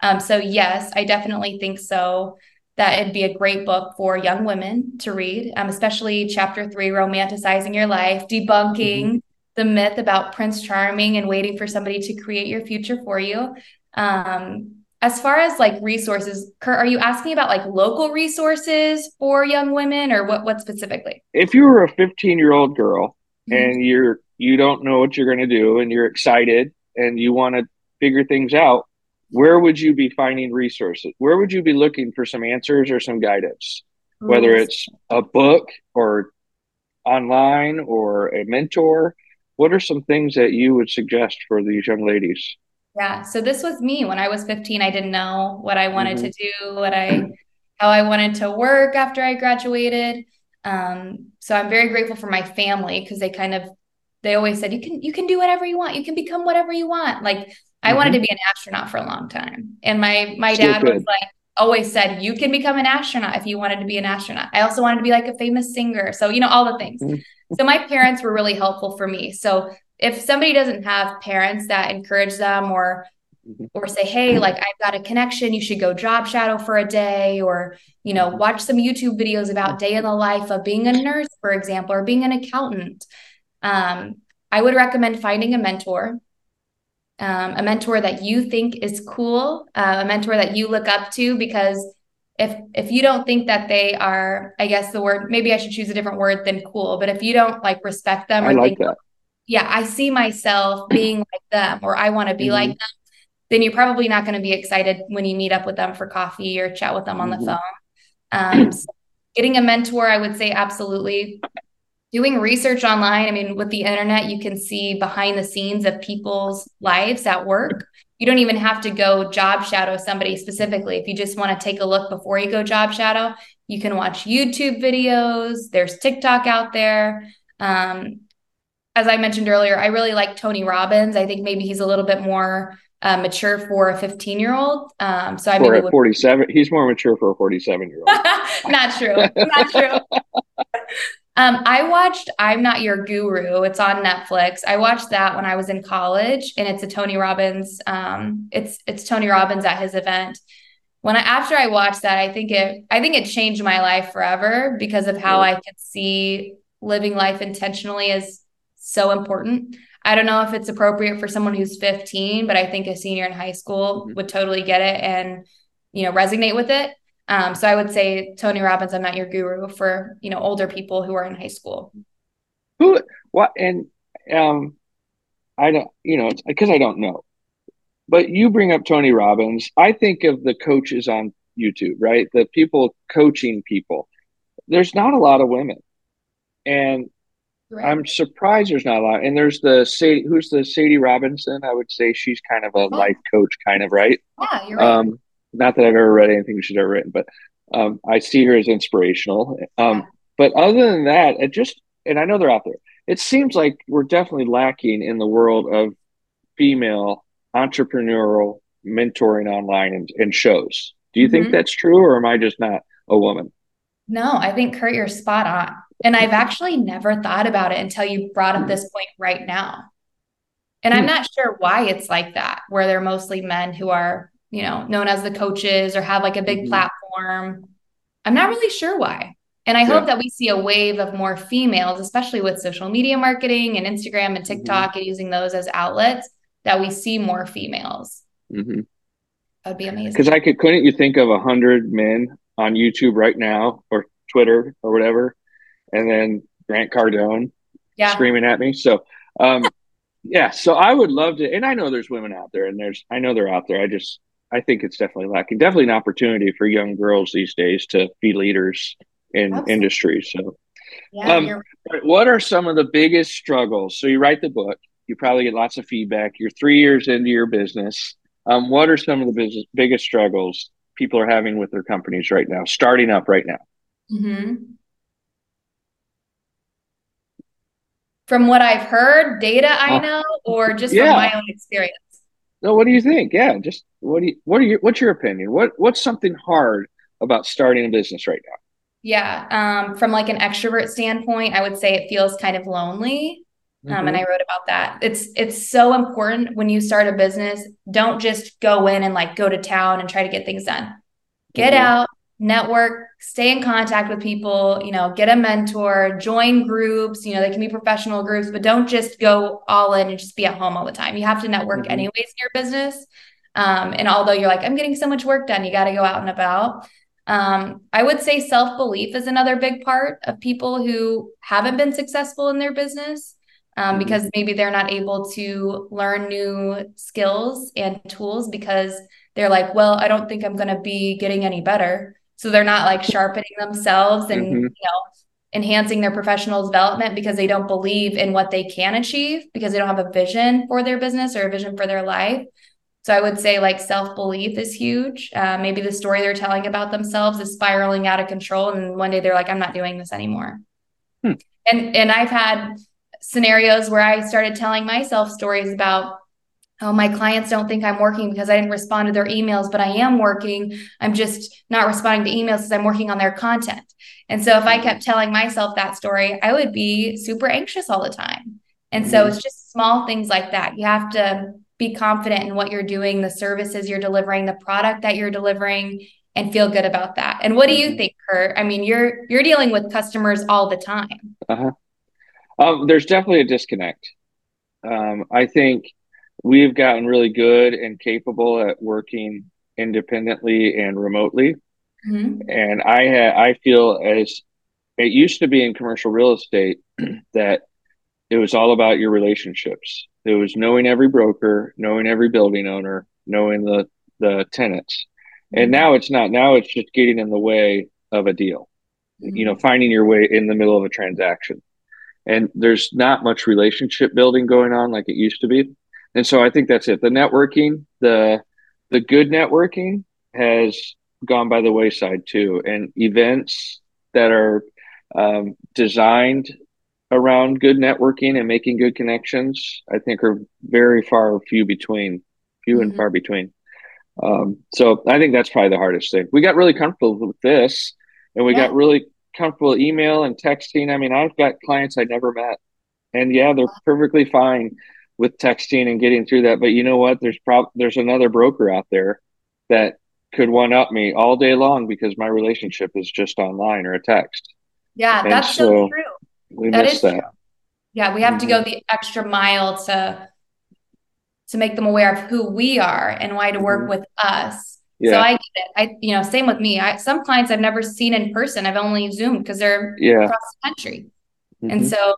Um, so yes, I definitely think so. That it'd be a great book for young women to read, um, especially chapter three, romanticizing your life, debunking mm-hmm. the myth about Prince Charming and waiting for somebody to create your future for you. Um, as far as like resources curt are you asking about like local resources for young women or what what specifically? If you were a 15 year old girl mm-hmm. and you're you don't know what you're going to do and you're excited and you want to figure things out where would you be finding resources? Where would you be looking for some answers or some guidance? Whether it's a book or online or a mentor what are some things that you would suggest for these young ladies Yeah. So this was me when I was 15. I didn't know what I wanted mm-hmm. to do, what I how I wanted to work after I graduated. Um, so I'm very grateful for my family because they kind of they always said you can you can do whatever you want. You can become whatever you want. Like mm-hmm. I wanted to be an astronaut for a long time. And my my Still dad good. was like always said you can become an astronaut if you wanted to be an astronaut. I also wanted to be like a famous singer. So, you know, all the things. Mm-hmm. So my parents were really helpful for me. So if somebody doesn't have parents that encourage them or mm-hmm. or say hey like i've got a connection. You should go job shadow for a day or you know mm-hmm. watch some youtube videos about day in the life of being a nurse for example or being an accountant. Um, i would recommend finding a mentor um, a mentor that you think is cool uh, a mentor that you look up to because if if you don't think that they are i guess the word maybe i should choose a different word than cool but if you don't like respect them or I like think that yeah, I see myself being like them or I want to be mm-hmm. like them, then you're probably not going to be excited when you meet up with them for coffee or chat with them on mm-hmm. the phone. Um, so getting a mentor, I would say absolutely. Doing research online, I mean, with the internet, you can see behind the scenes of people's lives at work. You don't even have to go job shadow somebody specifically. If you just want to take a look before you go job shadow, you can watch YouTube videos. There's TikTok out there. Um, as I mentioned earlier, I really like Tony Robbins. I think maybe he's a little bit more uh, mature for a 15 year old. Um, so I for a 47, he's more mature for a 47 year old. Not true. Not true. Um, I watched I'm Not Your Guru. It's on Netflix. I watched that when I was in college, and it's a Tony Robbins. Um, it's it's Tony Robbins at his event. When I after I watched that, I think it I think it changed my life forever because of how I could see living life intentionally as so important. I don't know if it's appropriate for someone who's 15, but I think a senior in high school mm-hmm. would totally get it and you know resonate with it. Um, so I would say Tony Robbins, I'm not your guru for you know older people who are in high school. Who what and um I don't you know because I don't know, but you bring up Tony Robbins. I think of the coaches on YouTube, right? The people coaching people. There's not a lot of women, and Right. I'm surprised there's not a lot. And there's the Sadie, who's the Sadie Robinson. I would say she's kind of a oh. life coach, kind of right. Yeah, you're right. Um, not that I've ever read anything she's ever written, but um, I see her as inspirational. Um, yeah. But other than that, it just and I know they're out there. It seems like we're definitely lacking in the world of female entrepreneurial mentoring online and, and shows. Do you mm-hmm. think that's true, or am I just not a woman? No, I think Curt, you're spot on. And I've actually never thought about it until you brought up this point right now. And I'm hmm. not sure why it's like that, where they're mostly men who are, you know, known as the coaches or have like a big mm-hmm. platform. I'm not really sure why. And I yeah. hope that we see a wave of more females, especially with social media marketing and Instagram and mm-hmm. TikTok mm-hmm. and using those as outlets, that we see more females. Mm-hmm. That would be amazing. Because I could, couldn't you think of a hundred men on YouTube right now or Twitter or whatever and then Grant Cardone yeah. screaming at me. So, um, yeah, so I would love to, and I know there's women out there, and there's, I know they're out there. I just, I think it's definitely lacking. Definitely an opportunity for young girls these days to be leaders in Absolutely. industry. So, yeah, um, what are some of the biggest struggles? So you write the book, you probably get lots of feedback. You're three years into your business. Um, what are some of the business, biggest struggles people are having with their companies right now, starting up right now? Mm-hmm. From what I've heard, data I know, or just yeah. from my own experience? No, what do you think? Yeah, just what do you what are you what's your opinion? What what's something hard about starting a business right now? Yeah, um, from like an extrovert standpoint, I would say it feels kind of lonely. Um, mm-hmm. and I wrote about that. It's it's so important when you start a business. Don't just go in and like go to town and try to get things done. Get mm-hmm. out, network, stay in contact with people, you know, get a mentor, join groups, you know, they can be professional groups, but don't just go all in and just be at home all the time. You have to network mm-hmm. anyways in your business. Um, and although you're like, I'm getting so much work done, you got to go out and about. Um, I would say self belief is another big part of people who haven't been successful in their business um, mm-hmm. because maybe they're not able to learn new skills and tools because they're like, well, I don't think I'm going to be getting any better. So they're not like sharpening themselves and, mm-hmm. you know, enhancing their professional development because they don't believe in what they can achieve because they don't have a vision for their business or a vision for their life. So I would say like self belief is huge. Uh, maybe the story they're telling about themselves is spiraling out of control, and one day they're like, "I'm not doing this anymore." Hmm. And and I've had scenarios where I started telling myself stories about oh, my clients don't think I'm working because I didn't respond to their emails, but I am working. I'm just not responding to emails because I'm working on their content. And so if I kept telling myself that story, I would be super anxious all the time. And so mm-hmm. it's just small things like that. You have to be confident in what you're doing, the services you're delivering, the product that you're delivering, and feel good about that. And what do you mm-hmm. think, Curt? I mean, you're you're dealing with customers all the time. Uh-huh. Um, there's definitely a disconnect. Um, I think we've gotten really good and capable at working independently and remotely. Mm-hmm. And I ha- I feel as it used to be in commercial real estate that it was all about your relationships. It was knowing every broker, knowing every building owner, knowing the the tenants. Mm-hmm. And now it's not. Now it's just getting in the way of a deal. Mm-hmm. You know, finding your way in the middle of a transaction. And there's not much relationship building going on like it used to be and so I think that's it. The networking, the the good networking has gone by the wayside too, and events that are um, designed around good networking and making good connections, I think are very far few between, few mm-hmm. and far between. Um, so I think that's probably the hardest thing. We got really comfortable with this, and we yeah. got really comfortable email and texting. I mean, I've got clients I never met, and yeah, they're perfectly fine with texting and getting through that. But you know what? There's prob there's another broker out there that could one up me all day long because my relationship is just online or a text. Yeah, and that's so, so, true. We that miss that. True. Yeah, we have mm-hmm. to go the extra mile to to make them aware of who we are and why to work mm-hmm. with us. Yeah. So I get it. I you know, same with me. I some clients I've never seen in person. I've only zoomed because they're yeah. across the country. Mm-hmm. And so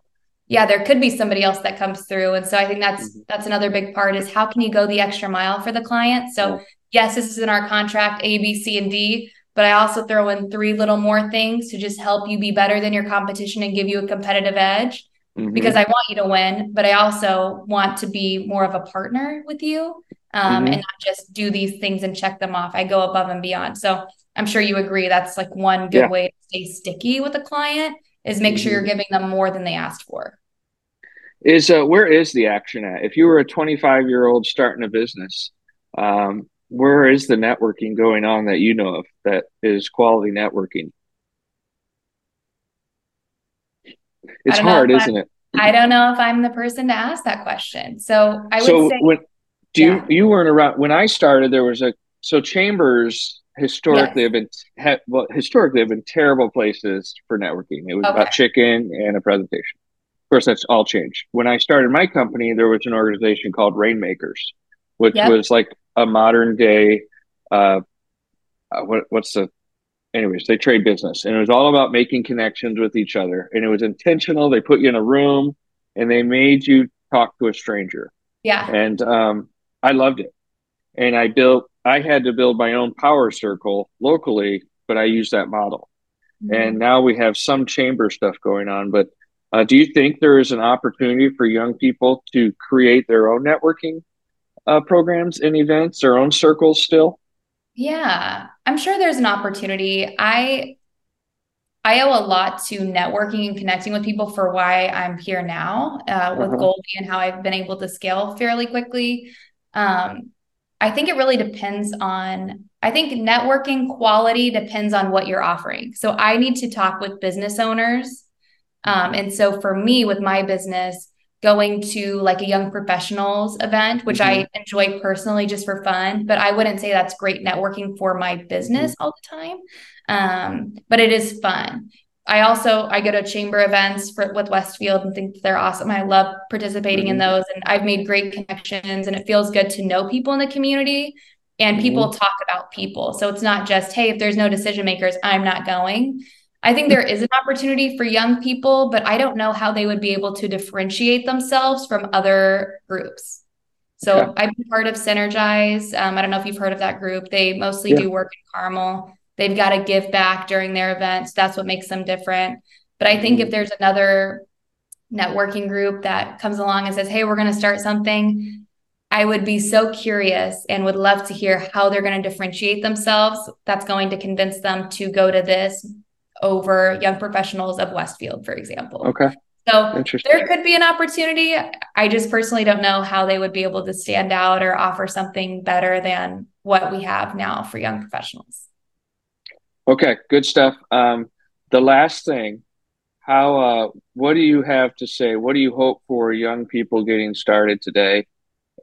yeah there could be somebody else that comes through and so i think that's mm-hmm. that's another big part is how can you go the extra mile for the client so yes this is in our contract a b c and d but i also throw in three little more things to just help you be better than your competition and give you a competitive edge mm-hmm. because i want you to win but i also want to be more of a partner with you um, mm-hmm. and not just do these things and check them off i go above and beyond so i'm sure you agree that's like one good yeah. way to stay sticky with a client is make sure you're mm-hmm. giving them more than they asked for. Is uh, where is the action at? If you were a 25 year old starting a business um, where is the networking going on that you know of that is quality networking? It's hard isn't it? I don't know if i'm the person to ask that question. So i would so say when do yeah. you you weren't around when i started there was a so chambers historically yes. have been ha, well historically have been terrible places for networking. It was okay. about chicken and a presentation. Of course, that's all changed. When I started my company, there was an organization called Rainmakers, which yep. was like a modern day. Uh, uh, what, what's the? Anyways, they trade business, and it was all about making connections with each other, and it was intentional. They put you in a room, and they made you talk to a stranger. Yeah, and um, I loved it, and I built I had to build my own power circle locally, but I use that model. Mm-hmm. And now we have some chamber stuff going on. But uh, do you think there is an opportunity for young people to create their own networking uh, programs and events, their own circles still? Yeah, I'm sure there's an opportunity. I I owe a lot to networking and connecting with people for why I'm here now uh, with uh-huh. Goaldy and how I've been able to scale fairly quickly. Um, I think it really depends on, I think networking quality depends on what you're offering. So I need to talk with business owners. Um, and so for me, with my business, going to like a young professionals event, which mm-hmm. I enjoy personally just for fun, but I wouldn't say that's great networking for my business mm-hmm. all the time. Um, but it is fun. I also I go to chamber events for, with Westfield and think they're awesome. I love participating mm-hmm. in those, and I've made great connections. And it feels good to know people in the community, and mm-hmm. people talk about people. So it's not just hey, if there's no decision makers, I'm not going. I think there is an opportunity for young people, but I don't know how they would be able to differentiate themselves from other groups. So yeah. I've been part of Synergize. Um, I don't know if you've heard of that group. They mostly yeah. do work in Carmel. They've got to give back during their events. That's what makes them different. But I think if mm-hmm. there's another networking group that comes along and says, "Hey, we're going to start something," I would be so curious and would love to hear how they're going to differentiate themselves. That's going to convince them to go to this over young professionals of Westfield, for example. Okay. So there could be an opportunity. I just personally don't know how they would be able to stand out or offer something better than what we have now for young professionals. Okay, good stuff. Um, the last thing, how uh, what do you have to say? What do you hope for young people getting started today?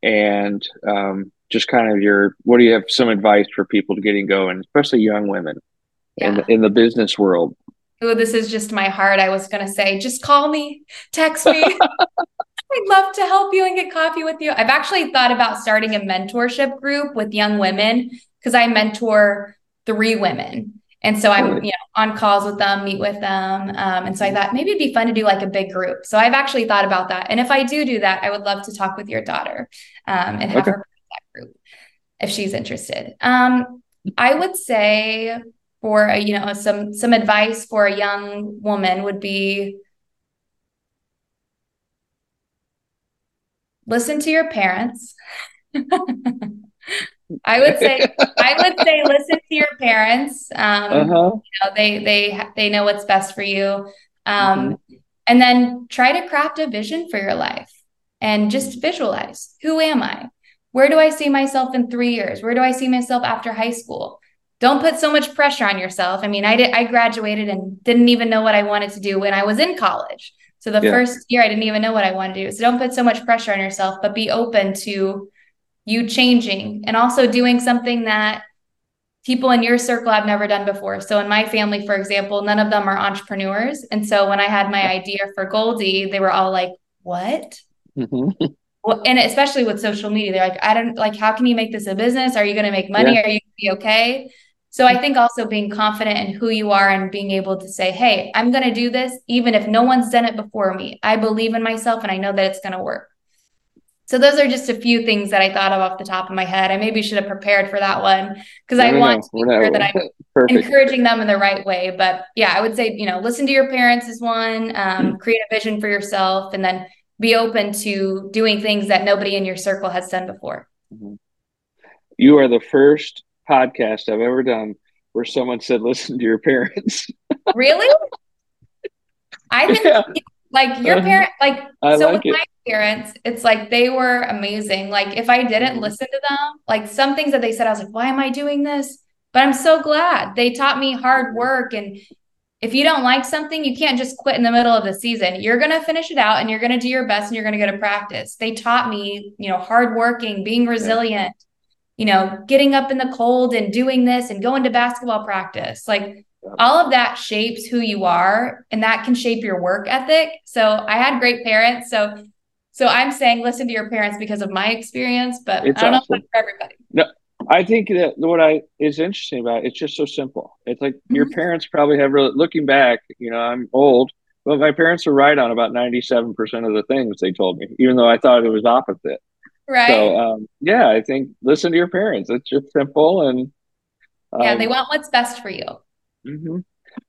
And um, just kind of your what do you have some advice for people to getting going, especially young women yeah. in the, in the business world? oh, this is just my heart. I was going to say, just call me, text me. I'd love to help you and get coffee with you. I've actually thought about starting a mentorship group with young women because I mentor three women. And so I'm, you know, on calls with them, meet with them. Um, and so I thought maybe it'd be fun to do like a big group. So I've actually thought about that. And if I do do that, I would love to talk with your daughter um, and have okay. her that group if she's interested. Um, I would say for a, you know some some advice for a young woman would be listen to your parents I would say I would say listen to your parents. Um, uh-huh. you know, they they they know what's best for you, um, mm-hmm. and then try to craft a vision for your life and just visualize who am I? Where do I see myself in three years? Where do I see myself after high school? don't put so much pressure on yourself. I mean, I did I graduated and didn't even know what I wanted to do when I was in college. So the yeah. first year I didn't even know what I wanted to do. So don't put so much pressure on yourself, but be open to you changing and also doing something that people in your circle have never done before. So in my family, for example, none of them are entrepreneurs. And so when I had my idea for Goaldy, they were all like, "What?" Mm-hmm. Well, and especially with social media, they're like, "I don't like. How can you make this a business? Are you going to make money? Yeah. Are you going to be okay?" So I think also being confident in who you are and being able to say, hey, I'm going to do this, even if no one's done it before me. I believe in myself and I know that it's going to work. So those are just a few things that I thought of off the top of my head. I maybe should have prepared for that one because I want to be sure that I'm Perfect. encouraging them in the right way. But yeah, I would say, you know, listen to your parents is one, um, mm-hmm. create a vision for yourself, and then be open to doing things that nobody in your circle has done before. Mm-hmm. You are the first podcast I've ever done where someone said, "Listen to your parents." really? I think yeah. Like your uh-huh. parent, like I so like with it. my parents, it's like they were amazing. Like if I didn't mm-hmm. listen to them, like some things that they said, I was like, "Why am I doing this?" But I'm so glad they taught me hard mm-hmm. work and if you don't like something, you can't just quit in the middle of the season. You're going to finish it out and you're going to do your best and you're going to go to practice. They taught me, you know, hard working, being resilient, you know, getting up in the cold and doing this and going to basketball practice. Like all of that shapes who you are and that can shape your work ethic. So I had great parents. So so I'm saying listen to your parents because of my experience, but it's I don't awesome. know for everybody. No, I think that what I is interesting about it, it's just so simple. It's like mm-hmm. your parents probably have really looking back, you know, I'm old, but my parents were right on about 97% of the things they told me, even though I thought it was opposite. Right. So um, yeah, I think listen to your parents. It's just simple and um, yeah, they want what's best for you. Mm-hmm.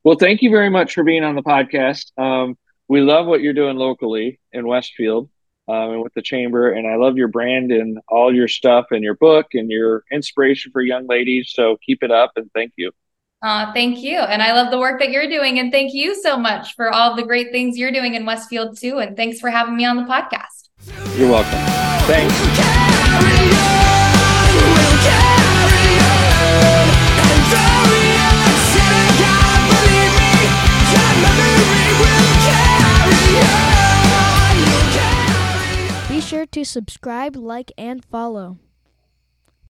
Well, thank you very much for being on the podcast. Um, we love what you're doing locally in Westfield um, and with the chamber, and I love your brand and all your stuff and your book and your inspiration for young ladies. So keep it up and thank you. Uh, thank you. And I love the work that you're doing. And thank you so much for all the great things you're doing in Westfield, too. And thanks for having me on the podcast. You're welcome. Thanks. To subscribe, like, and follow.